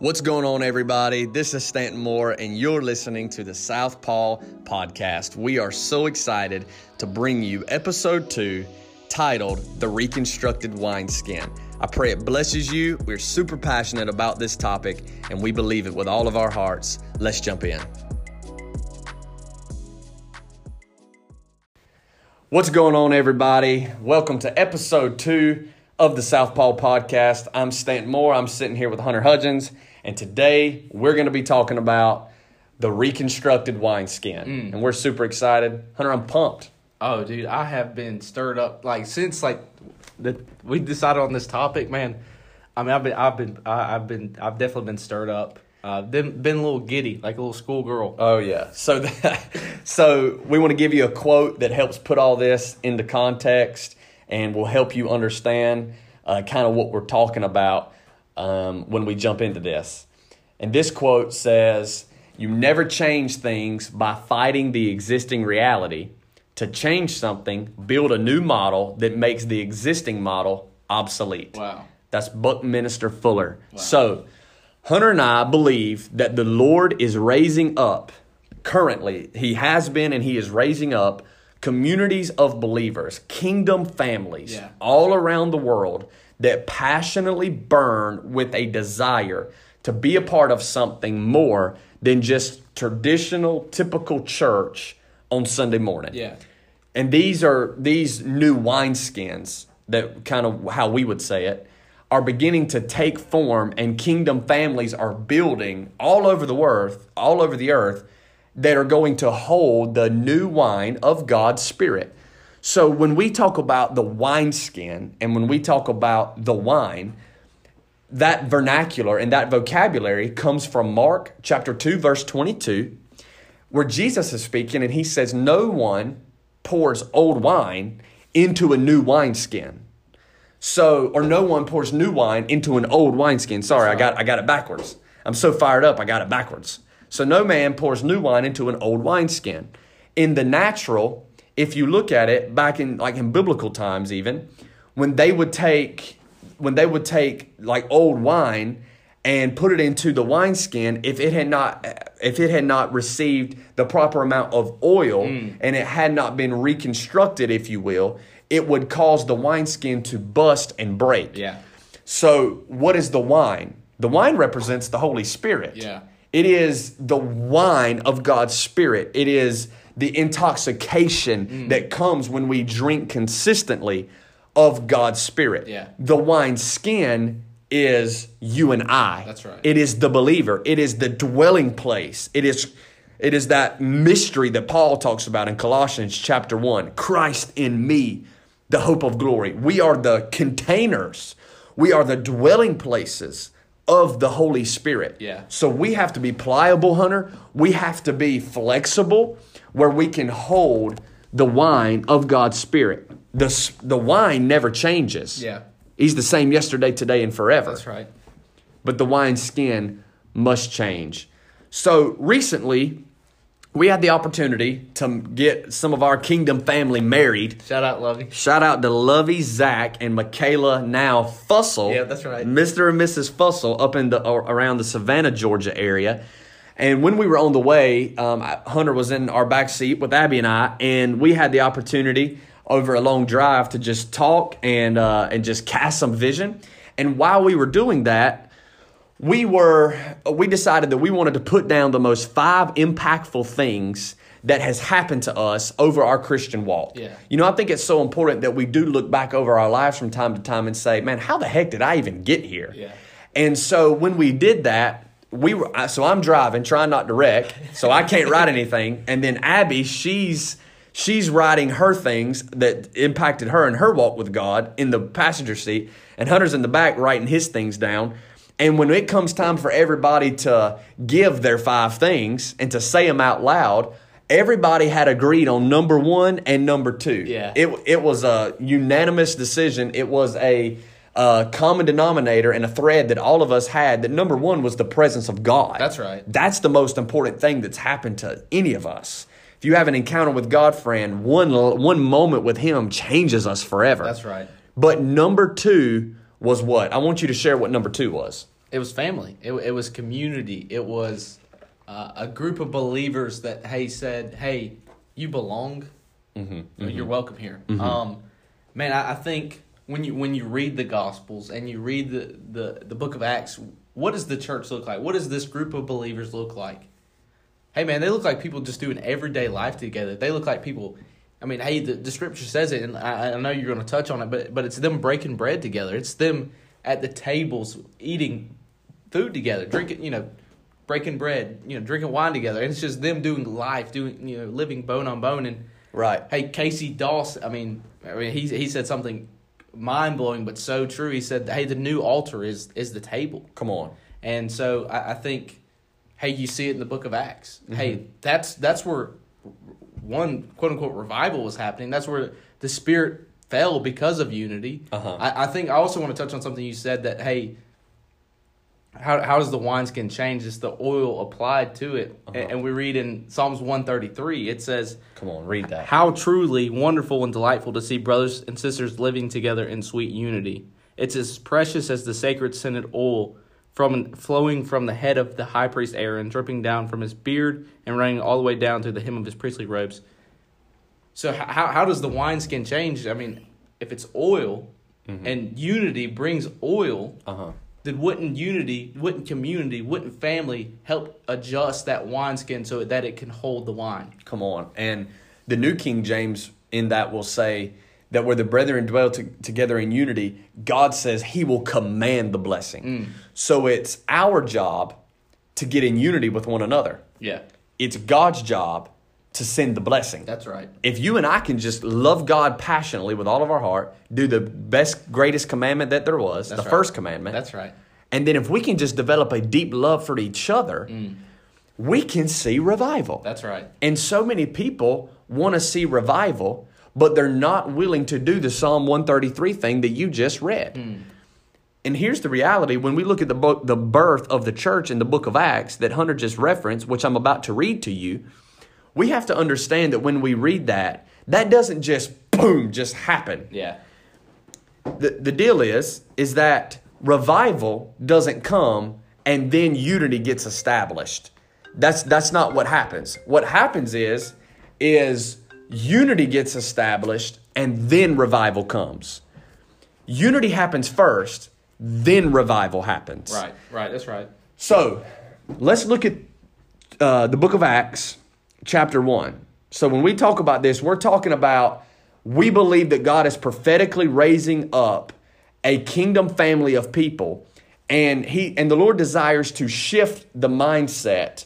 What's going on, everybody? This is Stanton Moore, and you're listening to the Southpaw Podcast. We are so excited to bring you episode two titled The Reconstructed Wineskin. I pray it blesses you. We're super passionate about this topic, and we believe it with all of our hearts. Let's jump in. What's going on, everybody? Welcome to episode two of the Southpaw Podcast. I'm Stanton Moore. I'm sitting here with Hunter Hudgens, and today we're going to be talking about the reconstructed wineskin. Mm. And we're super excited. Hunter, I'm pumped. Oh, dude, I have been stirred up like since like the we decided on this topic, man. I mean, I've been, I've been, I've been, I've definitely been stirred up. Uh, been, been a little giddy, like a little schoolgirl. Oh yeah. So that, so we want to give you a quote that helps put all this into context and will help you understand uh, kind of what we're talking about um, when we jump into this. And this quote says, "You never change things by fighting the existing reality. To change something, build a new model that makes the existing model obsolete." Wow. That's Buckminster Fuller. Wow. So, Hunter and I believe that the Lord is raising up, currently, He has been and He is raising up communities of believers, kingdom families Yeah. all around the world that passionately burn with a desire to be a part of something more than just traditional, typical church on Sunday morning. Yeah. And these are these new wineskins that kind of how we would say it are beginning to take form and kingdom families are building all over the earth, all over the earth that are going to hold the new wine of God's spirit. So when we talk about the wineskin and when we talk about the wine, that vernacular and that vocabulary comes from Mark chapter 2 verse 22 where Jesus is speaking and he says no one pours old wine into a new wineskin. So or no one pours new wine into an old wineskin. Sorry, I got I got it backwards. I'm so fired up, I got it backwards. So no man pours new wine into an old wineskin. In the natural, if you look at it back in like in biblical times even, when they would take when they would take like old wine and put it into the wineskin if it had not if it had not received the proper amount of oil Mm. and it had not been reconstructed if you will it would cause the wineskin to bust and break Yeah. so what is the wine the wine represents the holy spirit Yeah. It is the wine of god's spirit it is the intoxication Mm. that comes when we drink consistently of god's spirit Yeah. the wine skin is you and I. That's right. It is the believer. It is the dwelling place. It is it is that mystery that Paul talks about in Colossians chapter 1. Christ in me, the hope of glory. We are the containers. We are the dwelling places of the Holy Spirit. Yeah. So we have to be pliable, Hunter. We have to be flexible where we can hold the wine of God's Spirit. The, the wine never changes. Yeah. He's the same yesterday, today, and forever. That's right. But the wine skin must change. So recently, we had the opportunity to get some of our kingdom family married. Shout out, Lovey. Shout out to Lovey, Zach, and Michaela now Fussell. Yeah, that's right. Mr. and Mrs. Fussell up in the around the Savannah, Georgia area. And when we were on the way, um, Hunter was in our back seat with Abby and I, and we had the opportunity over a long drive to just talk and uh, and just cast some vision. And while we were doing that, we were we decided that we wanted to put down the most five impactful things that has happened to us over our Christian walk. Yeah. You know, I think it's so important that we do look back over our lives from time to time and say, "Man, how the heck did I even get here?" Yeah. And so when we did that, we were so I'm driving, trying not to wreck, so I can't write anything. And then Abby, she's she's writing her things that impacted her and her walk with God in the passenger seat, and Hunter's in the back writing his things down. And when it comes time for everybody to give their five things and to say them out loud, everybody had agreed on number one and number two. Yeah. It, it was a unanimous decision. It was a uh, common denominator and a thread that all of us had that number one was the presence of God. That's right. That's the most important thing that's happened to any of us. If you have an encounter with God, friend, one, one moment with Him changes us forever. That's right. But number two was what? I want you to share what number two was. it was family. It it was community. It was uh, a group of believers that hey said, hey, you belong. Mm-hmm. You're welcome here. Um, man, I, I think when you when you read the Gospels and you read the, the the Book of Acts, what does the church look like? What does this group of believers look like? Hey, man, they look like people just doing everyday life together. They look like people. I mean, hey, the, the scripture says it, and I, I know you're going to touch on it, but but it's them breaking bread together. It's them at the tables eating food together, drinking, you know, breaking bread, you know, drinking wine together, and it's just them doing life, doing you know, living bone on bone. And Right. hey, Casey Doss, I mean, I mean, he he said something mind blowing, but so true. He said, hey, the new altar is is the table. Come on. And so I, I think, hey, you see it in the Book of Acts. Hey, mm-hmm. that's that's where one quote unquote revival was happening. That's where the Spirit fell because of unity. Uh-huh. I, I think I also want to touch on something you said that hey, how how does the wineskin change? It's the oil applied to it, Uh-huh. and, and we read in Psalms one thirty three. It says. Come on, read that. How truly wonderful and delightful to see brothers and sisters living together in sweet unity. It's as precious as the sacred scented oil from flowing from the head of the high priest Aaron, dripping down from his beard and running all the way down to the hem of his priestly robes. So how how does the wineskin change? I mean, if it's oil and unity brings oil, Uh huh. then wouldn't unity, wouldn't community, wouldn't family help adjust that wineskin so that it can hold the wine? Come on. And the New King James in that will say that where the brethren dwell to, together in unity, God says he will command the blessing. Mm. So it's our job to get in unity with one another. Yeah, It's God's job to send the blessing. that's right. if you and I can just love God passionately with all of our heart, do the best, greatest commandment that there was, That's the right. first commandment. That's right. And then if we can just develop a deep love for each other, mm. we can see revival. That's right. And so many people want to see revival, but they're not willing to do the Psalm 133 thing that you just read. Hmm. And here's the reality when we look at the book, the birth of the church in the book of Acts that Hunter just referenced, which I'm about to read to you, we have to understand that when we read that, that doesn't just boom, just happen. Yeah. The, the deal is, is that revival doesn't come and then unity gets established. That's that's not what happens. What happens is is unity gets established and then revival comes. Unity happens first, then revival happens. Right. Right. That's right. So let's look at uh, the book of Acts, chapter 1. So when we talk about this, we're talking about we believe that God is prophetically raising up a kingdom family of people and he and the Lord desires to shift the mindset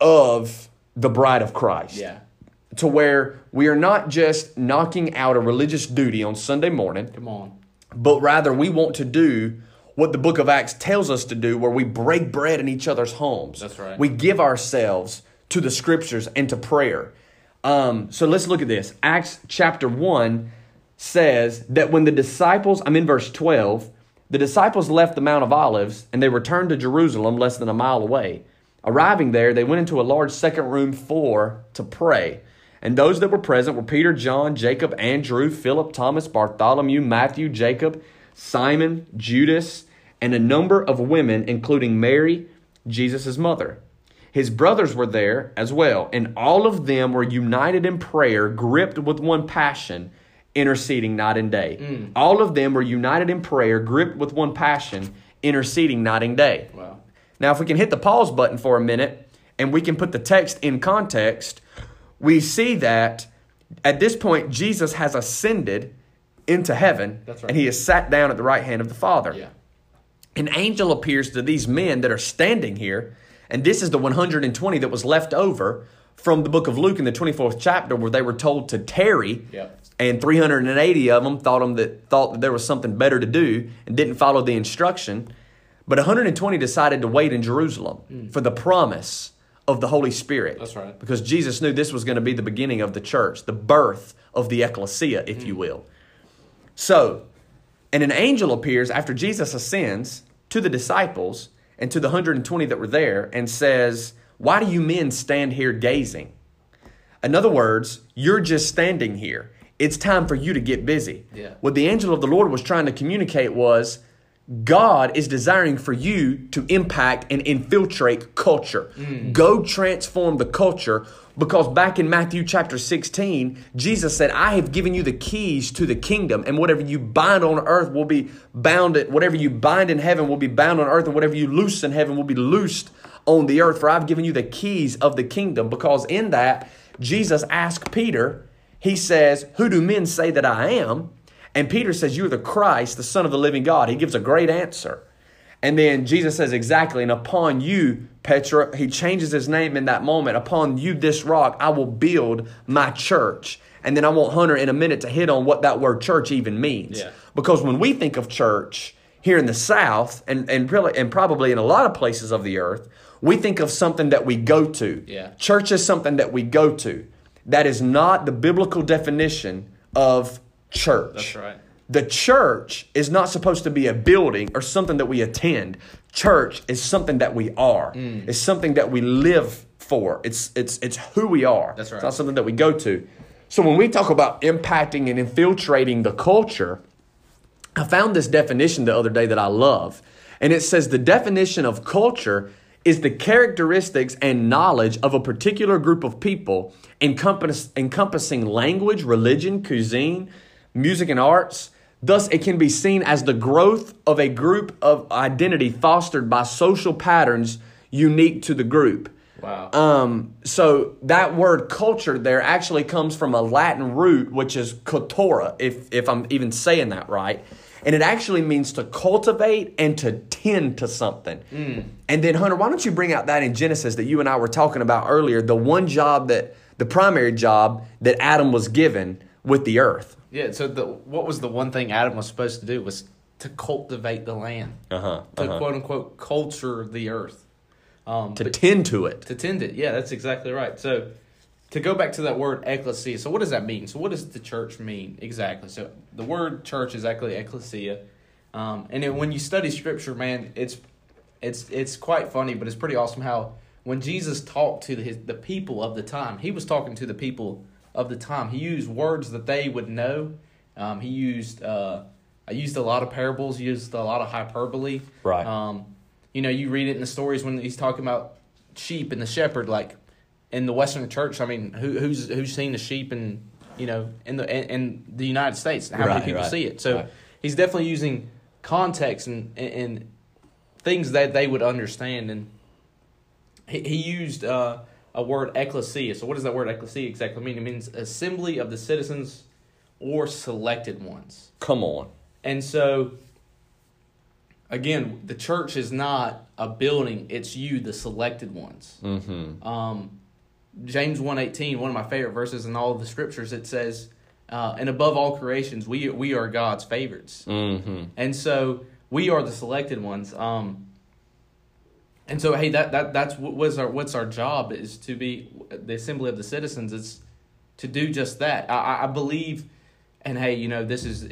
of the bride of Christ Yeah. To where we are not just knocking out a religious duty on Sunday morning Come on. but rather we want to do what the book of Acts tells us to do, where we break bread in each other's homes. That's right. We give ourselves to the scriptures and to prayer. Um, so let's look at this. Acts chapter 1 says that when the disciples, I'm in verse 12, the disciples left the Mount of Olives and they returned to Jerusalem less than a mile away. Arriving there, they went into a large second room floor to pray. And those that were present were Peter, John, Jacob, Andrew, Philip, Thomas, Bartholomew, Matthew, Jacob, Simon, Judas, and a number of women, including Mary, Jesus' mother. His brothers were there as well, and all of them were united in prayer, gripped with one passion, interceding night and day. Mm. All of them were united in prayer, gripped with one passion, interceding night and day. Wow. Now, if we can hit the pause button for a minute and we can put the text in context, we see that at this point, Jesus has ascended into heaven right. and he is sat down at the right hand of the Father. Yeah. An angel appears to these men that are standing here, and this is the 120 that was left over from the book of Luke in the 24th chapter where they were told to tarry. Yep. And 380 of them thought them that thought that there was something better to do and didn't follow the instruction. But 120 decided to wait in Jerusalem hmm. for the promise of the Holy Spirit. That's right. Because Jesus knew this was going to be the beginning of the church, the birth of the ecclesia, if Mm. you will. So, and an angel appears after Jesus ascends to the disciples and to the 120 that were there and says, Why do you men stand here gazing? In other words, you're just standing here. It's time for you to get busy. Yeah. What the angel of the Lord was trying to communicate was, God is desiring for you to impact and infiltrate culture. Mm. Go transform the culture because back in Matthew chapter 16, Jesus said, I have given you the keys to the kingdom, and whatever you bind on earth will be bound, at, whatever you bind in heaven will be bound on earth, and whatever you loose in heaven will be loosed on the earth. For I've given you the keys of the kingdom. Because in that, Jesus asked Peter, He says, Who do men say that I am? And Peter says, You're the Christ, the Son of the living God. He gives a great answer. And then Jesus says, Exactly. And upon you, Petra, he changes his name in that moment. Upon you, this rock, I will build my church. And then I want Hunter in a minute to hit on what that word church even means. Yeah. Because when we think of church here in the South, and, and, really, and probably in a lot of places of the earth, we think of something that we go to. Yeah. Church is something that we go to. That is not the biblical definition of church. That's right. The church is not supposed to be a building or something that we attend. Church is something that we are. Mm. It's something that we live for. It's it's it's who we are. That's right. It's not something that we go to. So when we talk about impacting and infiltrating the culture, I found this definition the other day that I love. And it says the definition of culture is the characteristics and knowledge of a particular group of people encompass, encompassing language, religion, cuisine, music, and arts. Thus, it can be seen as the growth of a group of identity fostered by social patterns unique to the group. Wow. Um, so that word culture there actually comes from a Latin root, which is cultura, if, if I'm even saying that right. And it actually means to cultivate and to tend to something. And then, Hunter, why don't you bring out that in Genesis that you and I were talking about earlier, the one job that, the primary job that Adam was given with the earth? Yeah. So the what was the one thing Adam was supposed to do was to cultivate the land, Uh-huh. to quote unquote culture the earth, um, To tend to it. to tend it. Yeah, that's exactly right. So to go back to that word ecclesia, so what does that mean? So what does the church mean exactly? So the word church is actually ecclesia, um, and then when you study scripture, man, it's it's it's quite funny, but it's pretty awesome how when Jesus talked to his the people of the time, he was talking to the people of the time. He used words that they would know. Um, he used uh, I used a lot of parables, used a lot of hyperbole. Right. Um, you know, you read it in the stories when he's talking about sheep and the shepherd, like in the Western church. I mean, who, who's who's seen the sheep in you know in the in, in the United States? How Right, many people right, see it? So right. he's definitely using context and, and and things that they would understand. And he, he used uh, a word ecclesia. So what does that word ecclesia exactly mean? It means assembly of the citizens or selected ones. Come on. And so, again, the church is not a building; it's you, the selected ones. Mm-hmm. Um, James one eighteen, one of my favorite verses in all of the scriptures, it says, uh, "And above all creations, we we are God's favorites." Mm-hmm. And so we are the selected ones. Um, and so, hey, that that that's what was our what's our job is to be the assembly of the citizens. It's to do just that. I, I- believe, and hey, you know, this is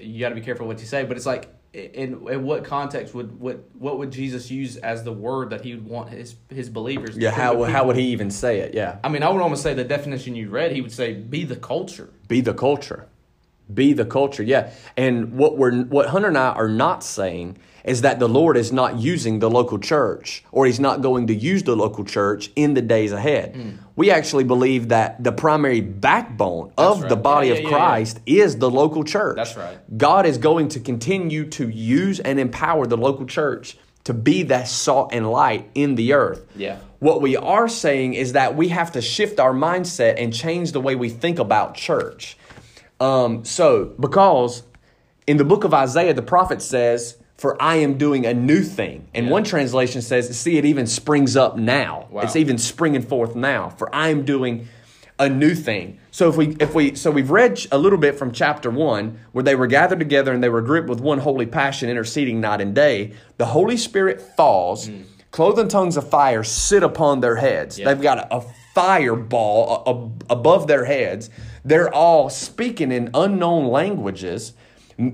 you got to be careful what you say, but it's like in in what context would what what would Jesus use as the word that he would want his his believers? Yeah, how, with how would he even say it? Yeah. I mean, I would almost say the definition you read. He would say, "Be the culture." be the culture be the culture yeah and what we're what hunter and i are not saying is that the lord is not using the local church or he's not going to use the local church in the days ahead we actually believe that the primary backbone of right. the body Yeah, of yeah, yeah, yeah. christ is the local church That's right. god is going to continue to use and empower the local church to be that salt and light in the earth Yeah. what we are saying is that we have to shift our mindset and change the way we think about church. Um, so, because in the book of Isaiah, the prophet says, For I am doing a new thing. And Yeah. one translation says, See, it even springs up now. Wow. It's even springing forth now. For I am doing a new thing. So if we if we so we've read a little bit from chapter 1 where they were gathered together and they were gripped with one holy passion interceding night and day. The Holy Spirit falls, hmm. clothing tongues of fire sit upon their heads. Yeah. They've got a, a fireball a- a- above their heads. They're all speaking in unknown languages.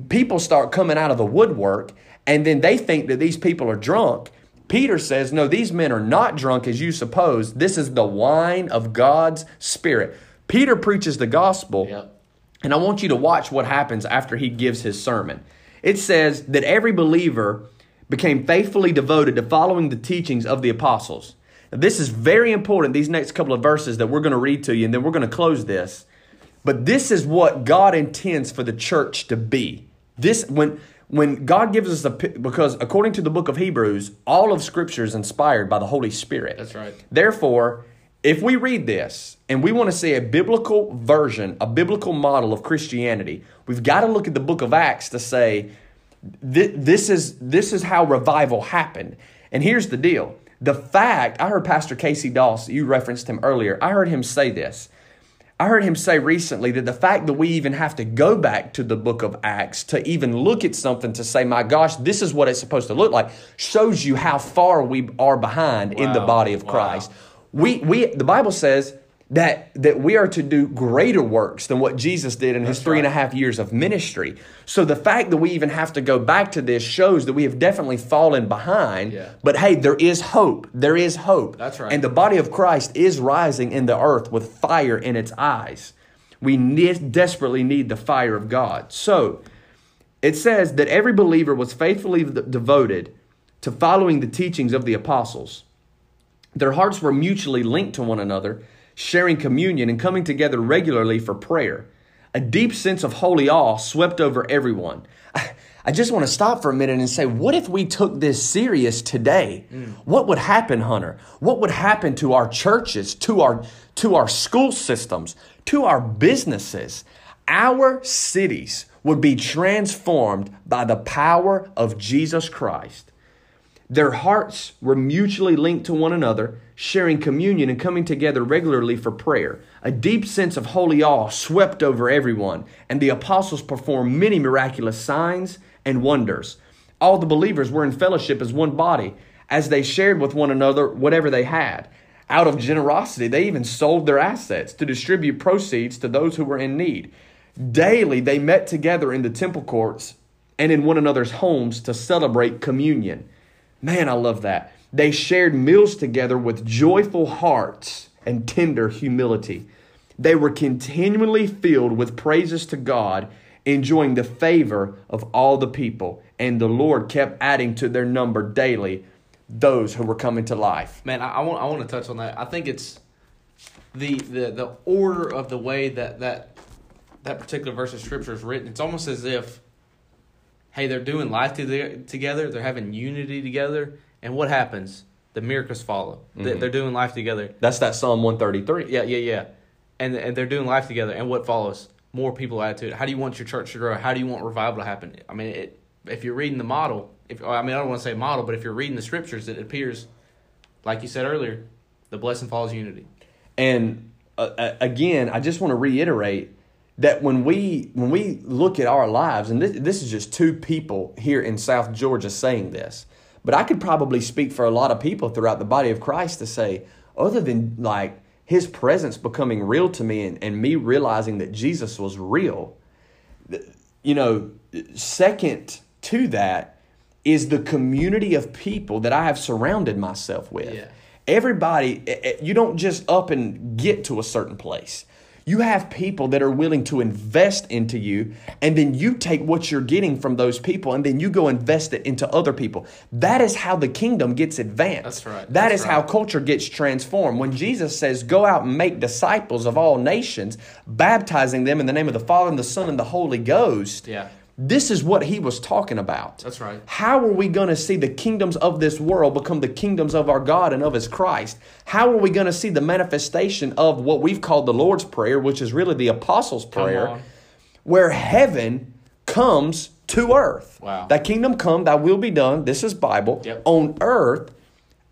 People start coming out of the woodwork and then they think that these people are drunk. Peter says, No, these men are not drunk as you suppose. This is the wine of God's Spirit. Peter preaches the gospel. Yep. And I want you to watch what happens after he gives his sermon. It says that every believer became faithfully devoted to following the teachings of the apostles. Now, this is very important, these next couple of verses that we're going to read to you, and then we're going to close this. But this is what God intends for the church to be. This when when God gives us a because according to the book of Hebrews, all of scripture is inspired by the Holy Spirit. That's right. Therefore, if we read this and we want to see a biblical version, a biblical model of Christianity, we've got to look at the book of Acts to say this is this is how revival happened. And here's the deal. The fact, I heard Pastor Casey Doss, you referenced him earlier. I heard him say this. I heard him say recently that the fact that we even have to go back to the book of Acts to even look at something to say, my gosh, this is what it's supposed to look like, shows you how far we are behind wow. in the body of Christ. We, we, the Bible says that, that we are to do greater works than what Jesus did in That's his three right. and a half years of ministry. So the fact that we even have to go back to this shows that we have definitely fallen behind. Yeah. But hey, there is hope. There is hope. That's right. And the body of Christ is rising in the earth with fire in its eyes. We need, desperately need the fire of God. So it says that every believer was faithfully devoted to following the teachings of the apostles. Their hearts were mutually linked to one another sharing communion, and coming together regularly for prayer. A deep sense of holy awe swept over everyone. I just want to stop for a minute and say, what if we took this serious today? Mm. What would happen, Hunter? What would happen to our churches, to our to our school systems, to our businesses? Our cities would be transformed by the power of Jesus Christ. Their hearts were mutually linked to one another, sharing communion and coming together regularly for prayer. A deep sense of holy awe swept over everyone, and the apostles performed many miraculous signs and wonders. All the believers were in fellowship as one body, as they shared with one another whatever they had. Out of generosity, they even sold their assets to distribute proceeds to those who were in need. Daily, they met together in the temple courts and in one another's homes to celebrate communion. Man, I love that. They shared meals together with joyful hearts and tender humility. They were continually filled with praises to God, enjoying the favor of all the people. And the Lord kept adding to their number daily those who were coming to life. Man, I, I want I want to touch on that. I think it's the the the order of the way that that that particular verse of scripture is written. It's almost as if hey, they're doing life together, they're having unity together, and what happens? The miracles follow. Mm-hmm. They're doing life together. That's that Psalm 133. Yeah, yeah, yeah. And, and they're doing life together, and what follows? More people add to it. How do you want your church to grow? How do you want revival to happen? I mean, it, if you're reading the model, if I mean, I don't want to say model, but if you're reading the scriptures, it appears, like you said earlier, the blessing follows unity. And uh, again, I just want to reiterate that when we when we look at our lives, and this, this is just two people here in South Georgia saying this, but I could probably speak for a lot of people throughout the body of Christ to say, other than like his presence becoming real to me and, and me realizing that Jesus was real, you know, second to that is the community of people that I have surrounded myself with. Yeah. Everybody, eh, eh, you don't just up and get to a certain place. You have people that are willing to invest into you, and then you take what you're getting from those people and then you go invest it into other people. That is how the kingdom gets advanced. That's right. That That's is right. how culture gets transformed. When Jesus says, Go out and make disciples of all nations, baptizing them in the name of the Father and the Son and the Holy Ghost. Yeah this is what he was talking about. That's right. How are we going to see the kingdoms of this world become the kingdoms of our God and of his Christ? How are we going to see the manifestation of what we've called the Lord's Prayer, which is really the Apostles' Prayer, where heaven comes to earth? Wow. Thy kingdom come, thy will be done. This is Bible. Yep. On earth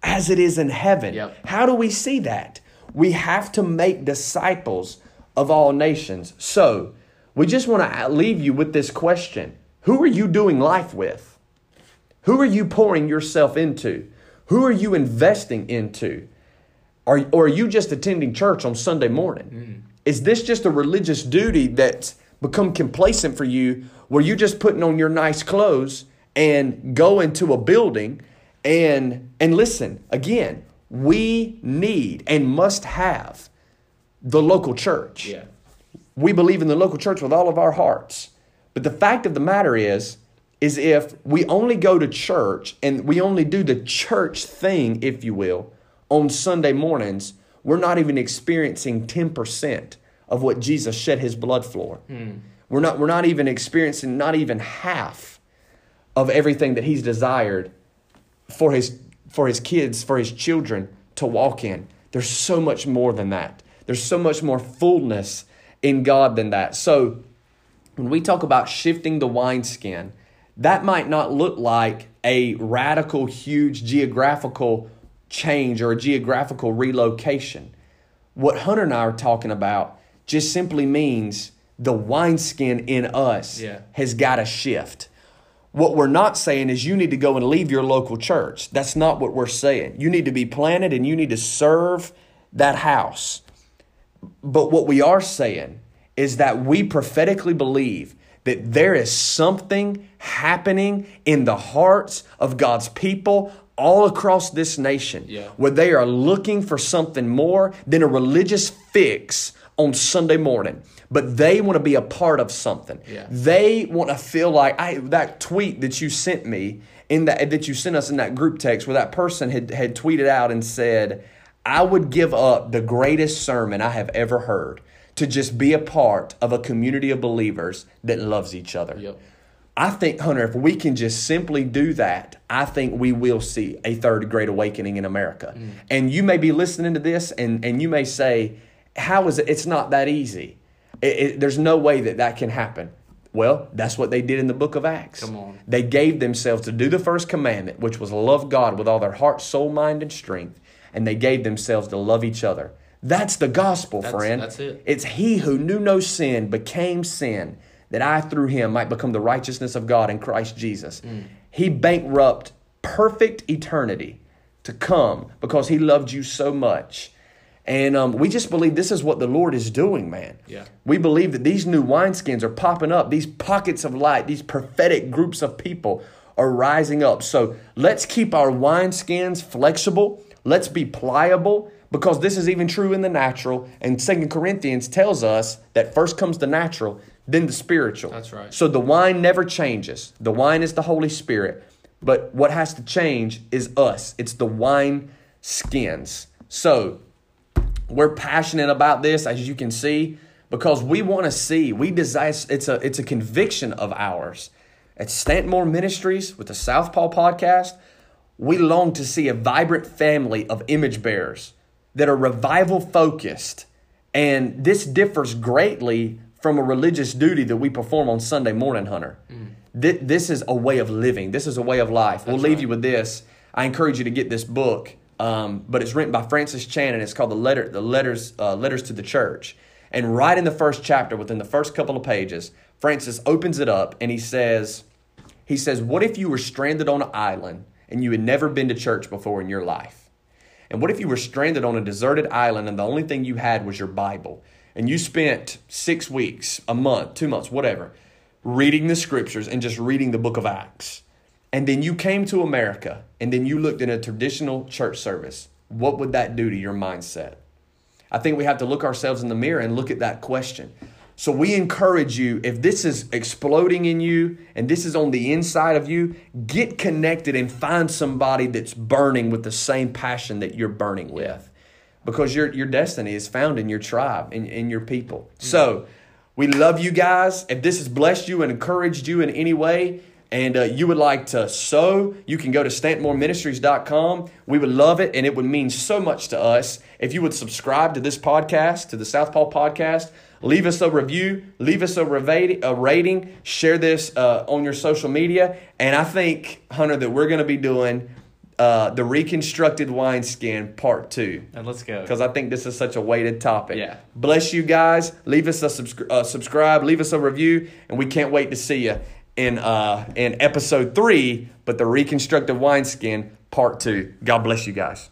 as it is in heaven. Yep. How do we see that? We have to make disciples of all nations. So, we just want to leave you with this question Who are you doing life with? Who are you pouring yourself into? Who are you investing into? Are, or are you just attending church on Sunday morning? Mm. Is this just a religious duty that's become complacent for you where you're just putting on your nice clothes and go into a building and and listen again we need and must have the local church yeah we believe in the local church with all of our hearts. But the fact of the matter is, is if we only go to church and we only do the church thing, if you will, on Sunday mornings, we're not even experiencing 10% of what Jesus shed his blood for. Hmm. We're not we're not even experiencing not even half of everything that he's desired for his for his kids, for his children to walk in. There's so much more than that. There's so much more fullness in God than that. So when we talk about shifting the wineskin, that might not look like a radical, huge geographical change or a geographical relocation. What Hunter and I are talking about just simply means the wineskin in us Yeah. has got to shift. What we're not saying is you need to go and leave your local church. That's not what we're saying. You need to be planted and you need to serve that house. But what we are saying is that we prophetically believe that there is something happening in the hearts of God's people all across this nation Yeah. where they are looking for something more than a religious fix on Sunday morning. But they want to be a part of something. Yeah. They want to feel like I that tweet that you sent me in that that you sent us in that group text where that person had, had tweeted out and said, I would give up the greatest sermon I have ever heard to just be a part of a community of believers that loves each other. Yep. I think, Hunter, if we can just simply do that, I think we will see a third great awakening in America. Mm. And you may be listening to this and, and you may say, How is it? It's not that easy. It, it, there's no way that that can happen. Well, that's what they did in the book of Acts. Come on. They gave themselves to do the first commandment, which was love God with all their heart, soul, mind, and strength. And they gave themselves to love each other. That's the gospel, That's- friend. that's it. It's he who knew no sin became sin, that I through him might become the righteousness of God in Christ Jesus. Mm. He bankrupt perfect eternity to come because he loved you so much. And um, we just believe this is what the Lord is doing, man. Yeah. We believe that these new wineskins are popping up, these pockets of light, these prophetic groups of people are rising up. So let's keep our wineskins flexible. Let's be pliable because this is even true in the natural. And Second Corinthians tells us that first comes the natural, then the spiritual. That's right. So the wine never changes. The wine is the Holy Spirit. But what has to change is us. It's the wine skins. So we're passionate about this, as you can see, because we want to see. We desire. It's a it's a conviction of ours. At Stanton Ministries with the Southpaw Podcast, we long to see a vibrant family of image bearers that are revival focused, and this differs greatly from a religious duty that we perform on Sunday morning, Hunter. Thi- This is a way of living. This is a way of life. we'll leave right. you with this. I encourage you to get this book, um, but it's written by Francis Chan, and it's called the letter, the letters, uh, letters to the church. And right in the first chapter, within the first couple of pages, Francis opens it up and he says, he says, "What if you were stranded on an island and you had never been to church before in your life? And what if you were stranded on a deserted island and the only thing you had was your Bible? And you spent six weeks, a month, two months, whatever, reading the scriptures and just reading the book of Acts. And then you came to America and then you looked in a traditional church service. What would that do to your mindset? I think we have to look ourselves in the mirror and look at that question. So we encourage you, if this is exploding in you and this is on the inside of you, get connected and find somebody that's burning with the same passion that you're burning with. Because your, your destiny is found in your tribe, in, in your people. So we love you guys. If this has blessed you and encouraged you in any way, and uh, you would like to sow, you can go to stantonmooreministries.com. We would love it, and it would mean so much to us if you would subscribe to this podcast, to the Southpaw Podcast. Leave us a review, leave us a, revati- a rating, share this uh, on your social media. And I think, Hunter, that we're going to be doing uh, the Reconstructed Wineskin Part 2 And let's go. because I think this is such a weighted topic. Yeah. Bless you guys. Leave us a subscri- uh, subscribe. Leave us a review, and we can't wait to see you in uh, in episode three. But the reconstructed wineskin part two. God bless you guys.